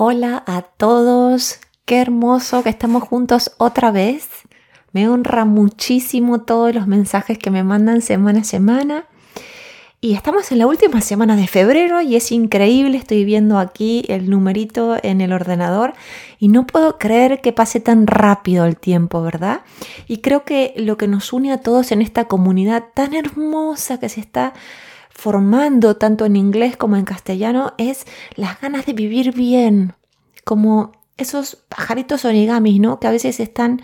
Hola a todos, qué hermoso que estamos juntos otra vez. Me honra muchísimo todos los mensajes que me mandan semana a semana. Y estamos en la última semana de febrero y es increíble, estoy viendo aquí el numerito en el ordenador y no puedo creer que pase tan rápido el tiempo, ¿verdad? Y creo que lo que nos une a todos en esta comunidad tan hermosa que se está formando tanto en inglés como en castellano es las ganas de vivir bien, como esos pajaritos origamis, ¿no? Que a veces están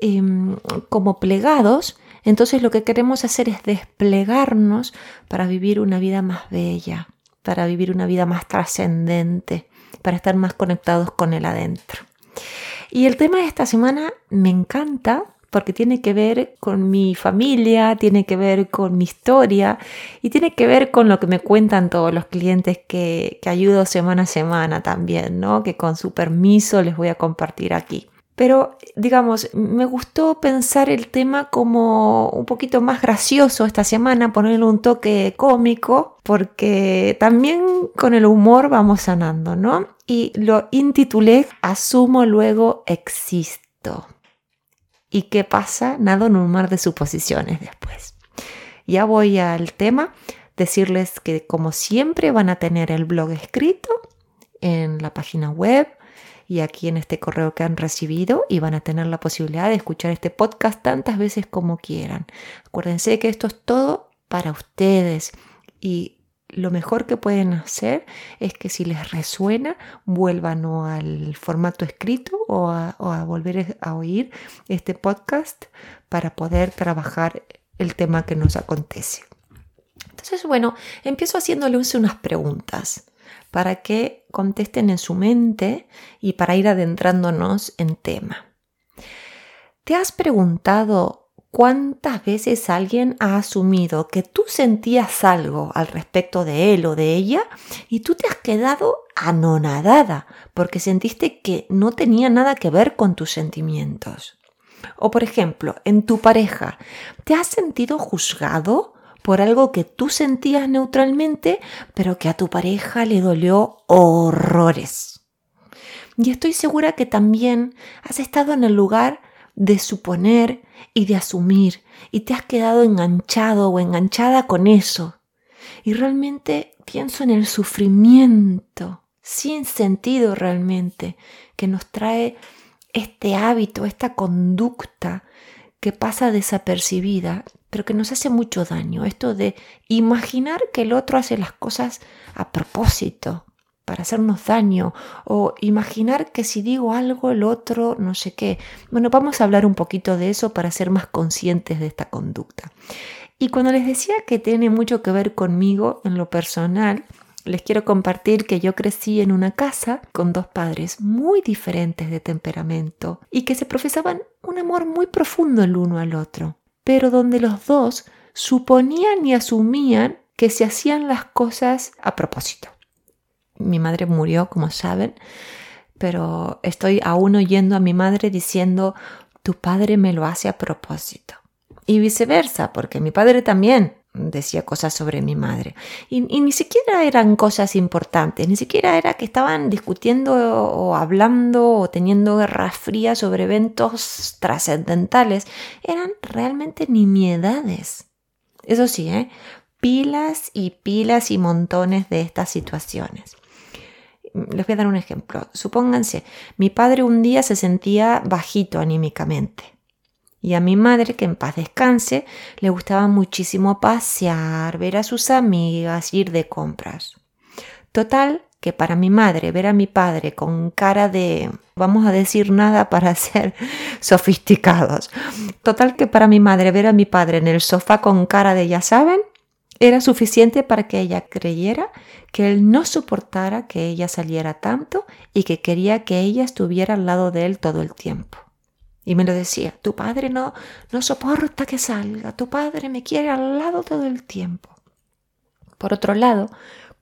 em, como plegados. Entonces lo que queremos hacer es desplegarnos para vivir una vida más bella, para vivir una vida más trascendente, para estar más conectados con el adentro. Y el tema de esta semana me encanta porque tiene que ver con mi familia, tiene que ver con mi historia y tiene que ver con lo que me cuentan todos los clientes que, que ayudo semana a semana también, ¿no? Que con su permiso les voy a compartir aquí. Pero, digamos, me gustó pensar el tema como un poquito más gracioso esta semana, ponerle un toque cómico, porque también con el humor vamos sanando, ¿no? Y lo intitulé Asumo luego existo. ¿Y qué pasa? Nado en un mar de suposiciones después. Ya voy al tema, decirles que como siempre van a tener el blog escrito en la página web y aquí en este correo que han recibido y van a tener la posibilidad de escuchar este podcast tantas veces como quieran. Acuérdense que esto es todo para ustedes y lo mejor que pueden hacer es que si les resuena, vuelvan o al formato escrito o a, volver a oír este podcast para poder trabajar el tema que nos acontece. Entonces, bueno, empiezo haciéndoles unas preguntas para que contesten en su mente y para ir adentrándonos en tema. ¿Te has preguntado ¿Cuántas veces alguien ha asumido que tú sentías algo al respecto de él o de ella y tú te has quedado anonadada porque sentiste que no tenía nada que ver con tus sentimientos? O por ejemplo, en tu pareja, ¿te has sentido juzgado por algo que tú sentías neutralmente pero que a tu pareja le dolió horrores? Y estoy segura que también has estado en el lugar de suponer y de asumir y te has quedado enganchado o enganchada con eso. Y realmente pienso en el sufrimiento sin sentido realmente que nos trae este hábito, esta conducta que pasa desapercibida, pero que nos hace mucho daño. Esto de imaginar que el otro hace las cosas a propósito, para hacernos daño o imaginar que si digo algo el otro no sé qué. Bueno, vamos a hablar un poquito de eso para ser más conscientes de esta conducta. Y cuando les decía que tiene mucho que ver conmigo en lo personal, les quiero compartir que yo crecí en una casa con dos padres muy diferentes de temperamento y que se profesaban un amor muy profundo el uno al otro, pero donde los dos suponían y asumían que se hacían las cosas a propósito mi madre murió, como saben, pero estoy aún oyendo a mi madre diciendo, tu padre me lo hace a propósito. Y viceversa, porque mi padre también decía cosas sobre mi madre. Y, ni siquiera eran cosas importantes, ni siquiera era que estaban discutiendo o hablando o teniendo guerras frías sobre eventos trascendentales. Eran realmente nimiedades. Eso sí, ¿eh? pilas y pilas y montones de estas situaciones. Les voy a dar un ejemplo. Supónganse, mi padre un día se sentía bajito anímicamente. Y a mi madre, que en paz descanse, le gustaba muchísimo pasear, ver a sus amigas, ir de compras. Total, que para mi madre ver a mi padre con cara de, vamos a decir nada para ser sofisticados. Total, que para mi madre ver a mi padre en el sofá con cara de, ya saben, era suficiente para que ella creyera que él no soportara que ella saliera tanto y que quería que ella estuviera al lado de él todo el tiempo. Y me lo decía, tu padre no, no soporta que salga, tu padre me quiere al lado todo el tiempo. Por otro lado,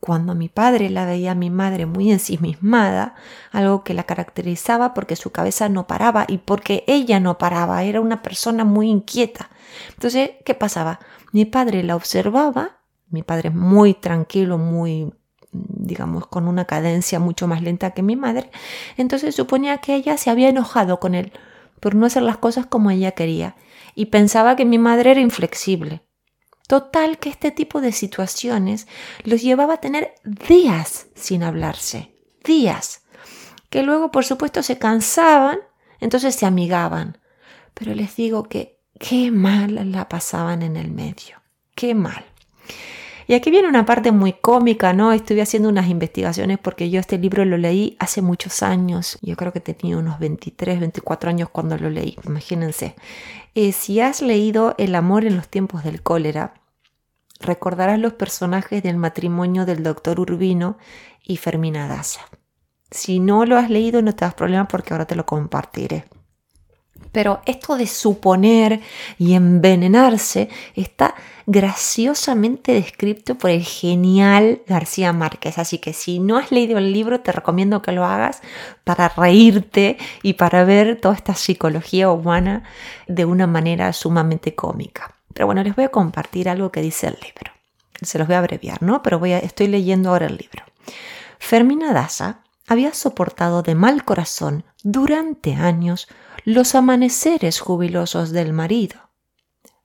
cuando mi padre la veía a mi madre muy ensimismada, algo que la caracterizaba porque su cabeza no paraba y porque ella no paraba, era una persona muy inquieta. Entonces, ¿qué pasaba? Mi padre la observaba, mi padre muy tranquilo, muy digamos, con una cadencia mucho más lenta que mi madre. Entonces suponía que ella se había enojado con él por no hacer las cosas como ella quería y pensaba que mi madre era inflexible. Total que este tipo de situaciones los llevaba a tener días sin hablarse, días, que luego por supuesto se cansaban, entonces se amigaban. Pero les digo que qué mal la pasaban en el medio, qué mal. Y aquí viene una parte muy cómica, ¿no? Estuve haciendo unas investigaciones porque yo este libro lo leí hace muchos años. Yo creo que tenía unos 23, 24 años cuando lo leí, imagínense. Eh, si has leído El amor en los tiempos del cólera, recordarás los personajes del matrimonio del doctor Urbino y Fermina Daza. Si no lo has leído no te das problema porque ahora te lo compartiré. Pero esto de suponer y envenenarse está graciosamente descrito por el genial García Márquez. Así que si no has leído el libro, te recomiendo que lo hagas para reírte y para ver toda esta psicología humana de una manera sumamente cómica. Pero bueno, les voy a compartir algo que dice el libro. Se los voy a abreviar, ¿no? Pero voy a, estoy leyendo ahora el libro. Fermina Daza había soportado de mal corazón durante años los amaneceres jubilosos del marido.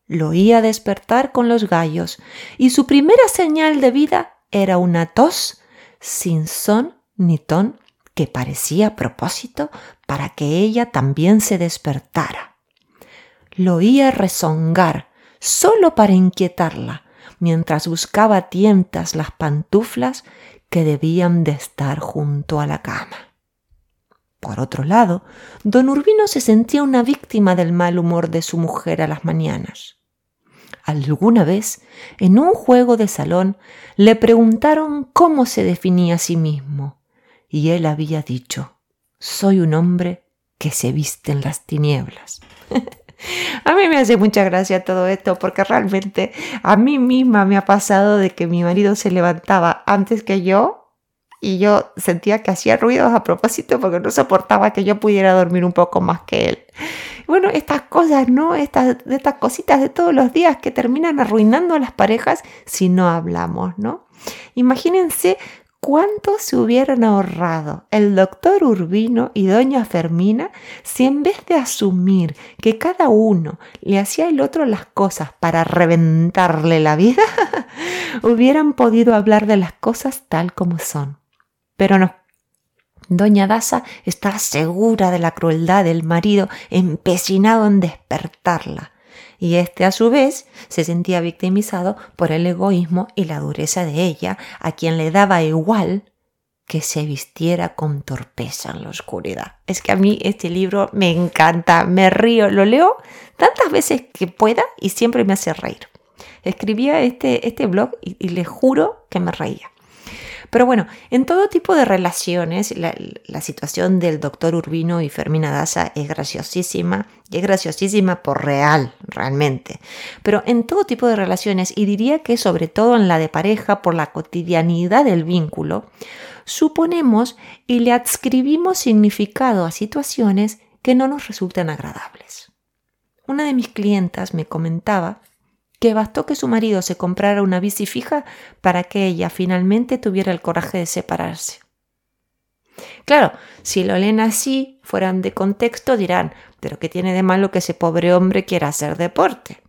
Lo oía despertar con los gallos y su primera señal de vida era una tos sin son ni ton que parecía propósito para que ella también se despertara. Lo oía rezongar solo para inquietarla, mientras buscaba tientas las pantuflas que debían de estar junto a la cama. Por otro lado, don Urbino se sentía una víctima del mal humor de su mujer a las mañanas. Alguna vez, en un juego de salón, le preguntaron cómo se definía a sí mismo, y él había dicho, soy un hombre que se viste en las tinieblas. A mí me hace mucha gracia todo esto porque realmente a mí misma me ha pasado de que mi marido se levantaba antes que yo y yo sentía que hacía ruidos a propósito porque no soportaba que yo pudiera dormir un poco más que él. Bueno, estas cosas, ¿no? Estas, estas cositas de todos los días que terminan arruinando a las parejas si no hablamos, ¿no? Imagínense ¿Cuánto se hubieran ahorrado el doctor Urbino y doña Fermina si en vez de asumir que cada uno le hacía al otro las cosas para reventarle la vida, hubieran podido hablar de las cosas tal como son? Pero no. Doña Daza estaba segura de la crueldad del marido, empecinado en despertarla y este a su vez se sentía victimizado por el egoísmo y la dureza de ella, a quien le daba igual que se vistiera con torpeza en la oscuridad. Es que a mí este libro me encanta, me río, lo leo tantas veces que pueda y siempre me hace reír. Escribía este, este blog y, y le juro que me reía. Pero bueno, en todo tipo de relaciones, la, situación del doctor Urbino y Fermina Daza es graciosísima, y es graciosísima por real, realmente. Pero en todo tipo de relaciones, y diría que sobre todo en la de pareja, por la cotidianidad del vínculo, suponemos y le adscribimos significado a situaciones que no nos resultan agradables. Una de mis clientas me comentaba que bastó que su marido se comprara una bici fija para que ella finalmente tuviera el coraje de separarse. Claro, si lo leen así, fueran de contexto, dirán, pero ¿qué tiene de malo que ese pobre hombre quiera hacer deporte?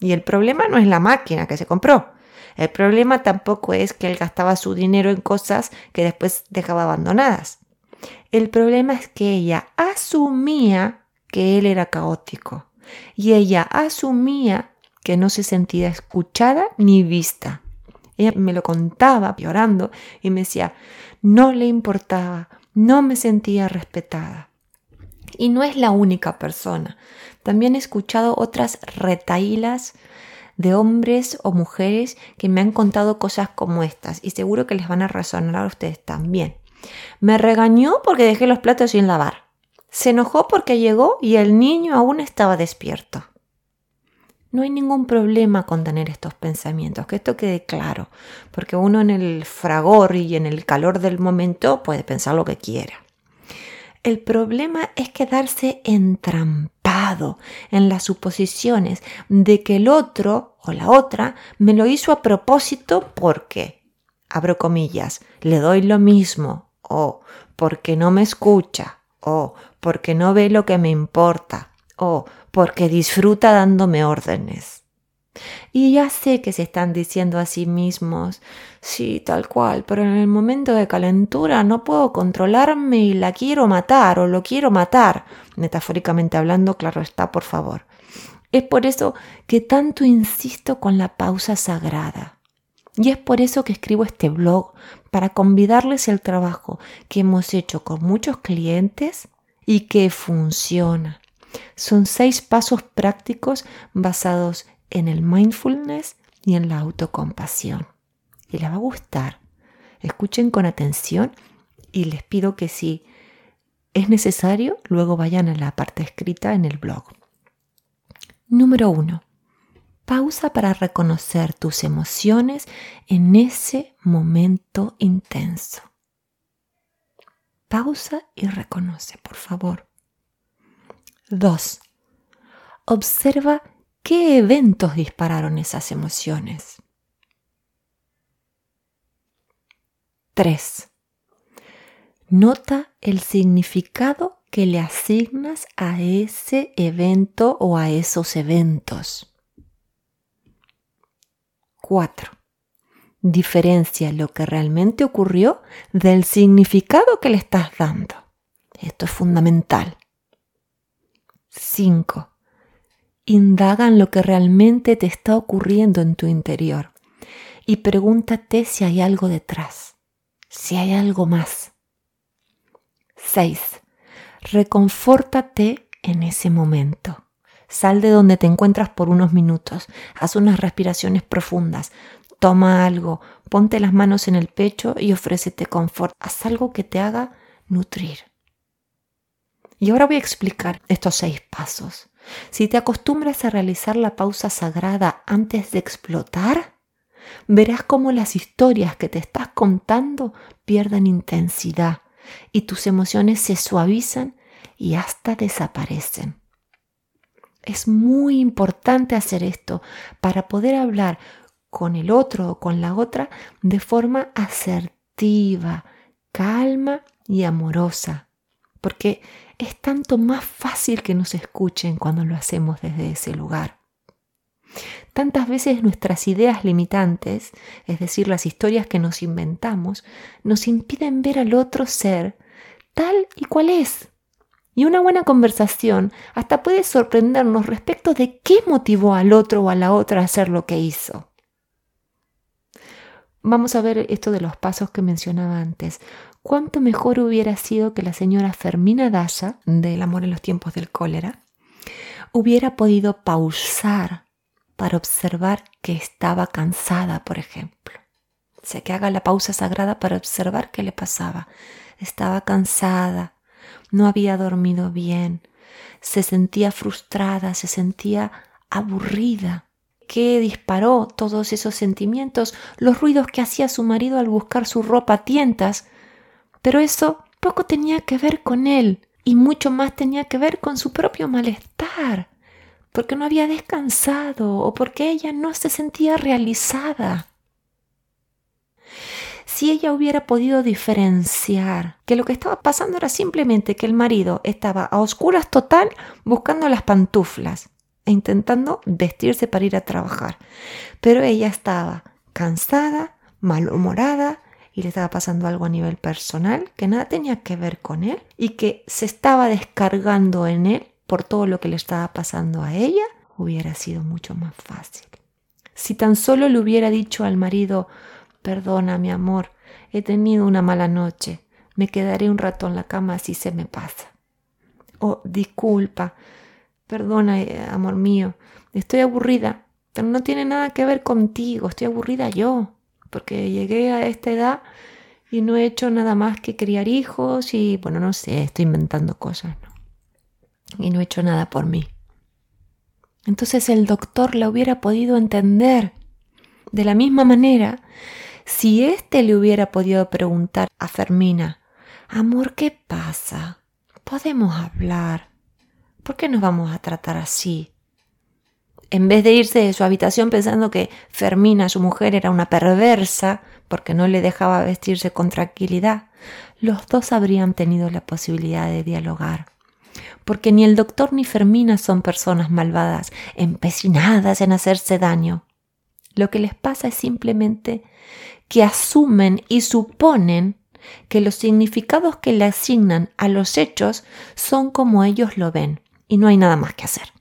Y el problema no es la máquina que se compró. El problema tampoco es que él gastaba su dinero en cosas que después dejaba abandonadas. El problema es que ella asumía que él era caótico y ella asumía que no se sentía escuchada ni vista. Ella me lo contaba llorando y me decía, no le importaba, no me sentía respetada. Y no es la única persona. También he escuchado otras retailas de hombres o mujeres que me han contado cosas como estas y seguro que les van a resonar a ustedes también. Me regañó porque dejé los platos sin lavar. Se enojó porque llegó y el niño aún estaba despierto. No hay ningún problema con tener estos pensamientos, que esto quede claro, porque uno en el fragor y en el calor del momento puede pensar lo que quiera. El problema es quedarse entrampado en las suposiciones de que el otro o la otra me lo hizo a propósito porque abro comillas, le doy lo mismo, o porque no me escucha, o porque no ve lo que me importa, o porque disfruta dándome órdenes. Y ya sé que se están diciendo a sí mismos, sí, tal cual, pero en el momento de calentura no puedo controlarme y la quiero matar o lo quiero matar. Metafóricamente hablando, claro está, por favor. Es por eso que tanto insisto con la pausa sagrada. Y es por eso que escribo este blog, para convidarles el trabajo que hemos hecho con muchos clientes y que funciona. Son seis pasos prácticos basados en el mindfulness y en la autocompasión. Y les va a gustar. Escuchen con atención y les pido que si es necesario, luego vayan a la parte escrita en el blog. Número uno. Pausa para reconocer tus emociones en ese momento intenso. Pausa y reconoce, por favor. 2. Observa qué eventos dispararon esas emociones. 3. Nota el significado que le asignas a ese evento o a esos eventos. 4. Diferencia lo que realmente ocurrió del significado que le estás dando. Esto es fundamental. 5. Indaga en lo que realmente te está ocurriendo en tu interior y pregúntate si hay algo detrás, si hay algo más. 6. Reconfórtate en ese momento. Sal de donde te encuentras por unos minutos, haz unas respiraciones profundas, toma algo, ponte las manos en el pecho y ofrécete confort. Haz algo que te haga nutrir. Y ahora voy a explicar estos seis pasos. Si te acostumbras a realizar la pausa sagrada antes de explotar, verás cómo las historias que te estás contando pierden intensidad y tus emociones se suavizan y hasta desaparecen. Es muy importante hacer esto para poder hablar con el otro o con la otra de forma asertiva, calma y amorosa, porque es tanto más fácil que nos escuchen cuando lo hacemos desde ese lugar. Tantas veces nuestras ideas limitantes, es decir, las historias que nos inventamos, nos impiden ver al otro ser tal y cual es, y una buena conversación hasta puede sorprendernos respecto de qué motivó al otro o a la otra a hacer lo que hizo. Vamos a ver esto de los pasos que mencionaba antes. ¿Cuánto mejor hubiera sido que la señora Fermina Daza, del amor en los tiempos del cólera, hubiera podido pausar para observar que estaba cansada, por ejemplo? O sea, que haga la pausa sagrada para observar qué le pasaba. Estaba cansada, no había dormido bien, se sentía frustrada, se sentía aburrida. ¿Qué disparó todos esos sentimientos? Los ruidos que hacía su marido al buscar su ropa a tientas. Pero eso poco tenía que ver con él y mucho más tenía que ver con su propio malestar, porque no había descansado o porque ella no se sentía realizada si ella hubiera podido diferenciar que lo que estaba pasando era simplemente que el marido estaba a oscuras total buscando las pantuflas e intentando vestirse para ir a trabajar. Pero ella estaba cansada, malhumorada y le estaba pasando algo a nivel personal que nada tenía que ver con él y que se estaba descargando en él por todo lo que le estaba pasando a ella, hubiera sido mucho más fácil. Si tan solo le hubiera dicho al marido, Perdona, mi amor, he tenido una mala noche. Me quedaré un rato en la cama si se me pasa. Oh, disculpa. Perdona, eh, amor mío. Estoy aburrida, pero no tiene nada que ver contigo. Estoy aburrida yo, porque llegué a esta edad y no he hecho nada más que criar hijos y, bueno, no sé, estoy inventando cosas, ¿no? Y no he hecho nada por mí. Entonces el doctor la hubiera podido entender. De la misma manera si éste le hubiera podido preguntar a Fermina, Amor, ¿qué pasa? Podemos hablar. ¿Por qué nos vamos a tratar así? En vez de irse de su habitación pensando que Fermina, su mujer, era una perversa porque no le dejaba vestirse con tranquilidad, los dos habrían tenido la posibilidad de dialogar. Porque ni el doctor ni Fermina son personas malvadas, empecinadas en hacerse daño. Lo que les pasa es simplemente que asumen y suponen que los significados que le asignan a los hechos son como ellos lo ven y no hay nada más que hacer.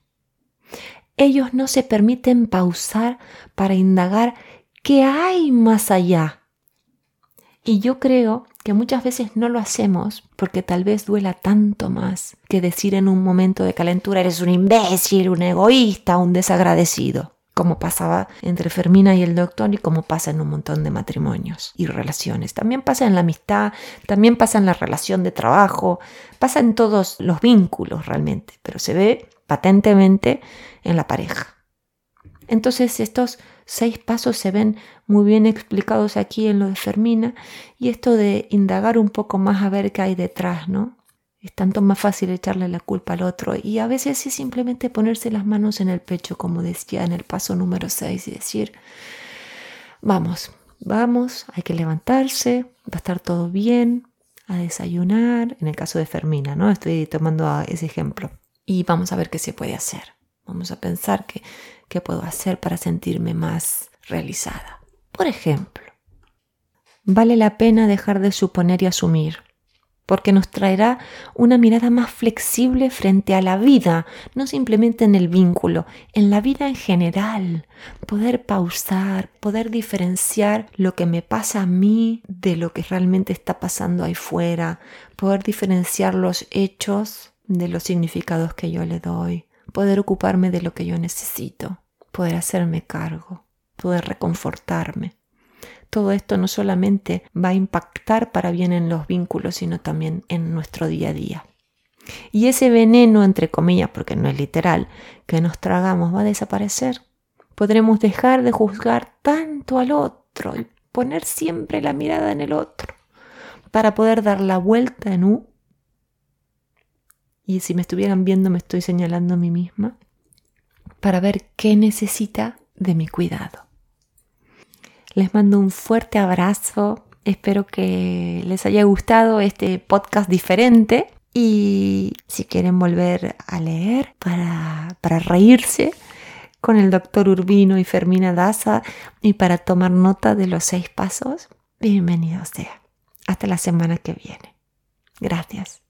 Ellos no se permiten pausar para indagar qué hay más allá. Y yo creo que muchas veces no lo hacemos porque tal vez duela tanto más que decir en un momento de calentura eres un imbécil, un egoísta, un desagradecido como pasaba entre Fermina y el doctor y como pasa en un montón de matrimonios y relaciones. También pasa en la amistad, también pasa en la relación de trabajo, pasa en todos los vínculos realmente, pero se ve patentemente en la pareja. Entonces estos seis pasos se ven muy bien explicados aquí en lo de Fermina y esto de indagar un poco más a ver qué hay detrás, ¿no? Es tanto más fácil echarle la culpa al otro y a veces es simplemente ponerse las manos en el pecho, como decía en el paso número 6, y decir, vamos, vamos, hay que levantarse, va a estar todo bien, a desayunar, en el caso de Fermina, ¿no? Estoy tomando ese ejemplo. Y vamos a ver qué se puede hacer. Vamos a pensar qué, qué puedo hacer para sentirme más realizada. Por ejemplo, vale la pena dejar de suponer y asumir porque nos traerá una mirada más flexible frente a la vida, no simplemente en el vínculo, en la vida en general. Poder pausar, poder diferenciar lo que me pasa a mí de lo que realmente está pasando ahí fuera, poder diferenciar los hechos de los significados que yo le doy, poder ocuparme de lo que yo necesito, poder hacerme cargo, poder reconfortarme todo esto no solamente va a impactar para bien en los vínculos, sino también en nuestro día a día. Y ese veneno, entre comillas, porque no es literal, que nos tragamos va a desaparecer. Podremos dejar de juzgar tanto al otro y poner siempre la mirada en el otro para poder dar la vuelta en U. Y si me estuvieran viendo, me estoy señalando a mí misma para ver qué necesita de mi cuidado. Les mando un fuerte abrazo. Espero que les haya gustado este podcast diferente. Y si quieren volver a leer para, para reírse con el doctor Urbino y Fermina Daza y para tomar nota de los seis pasos, bienvenido sea. Hasta la semana que viene. Gracias.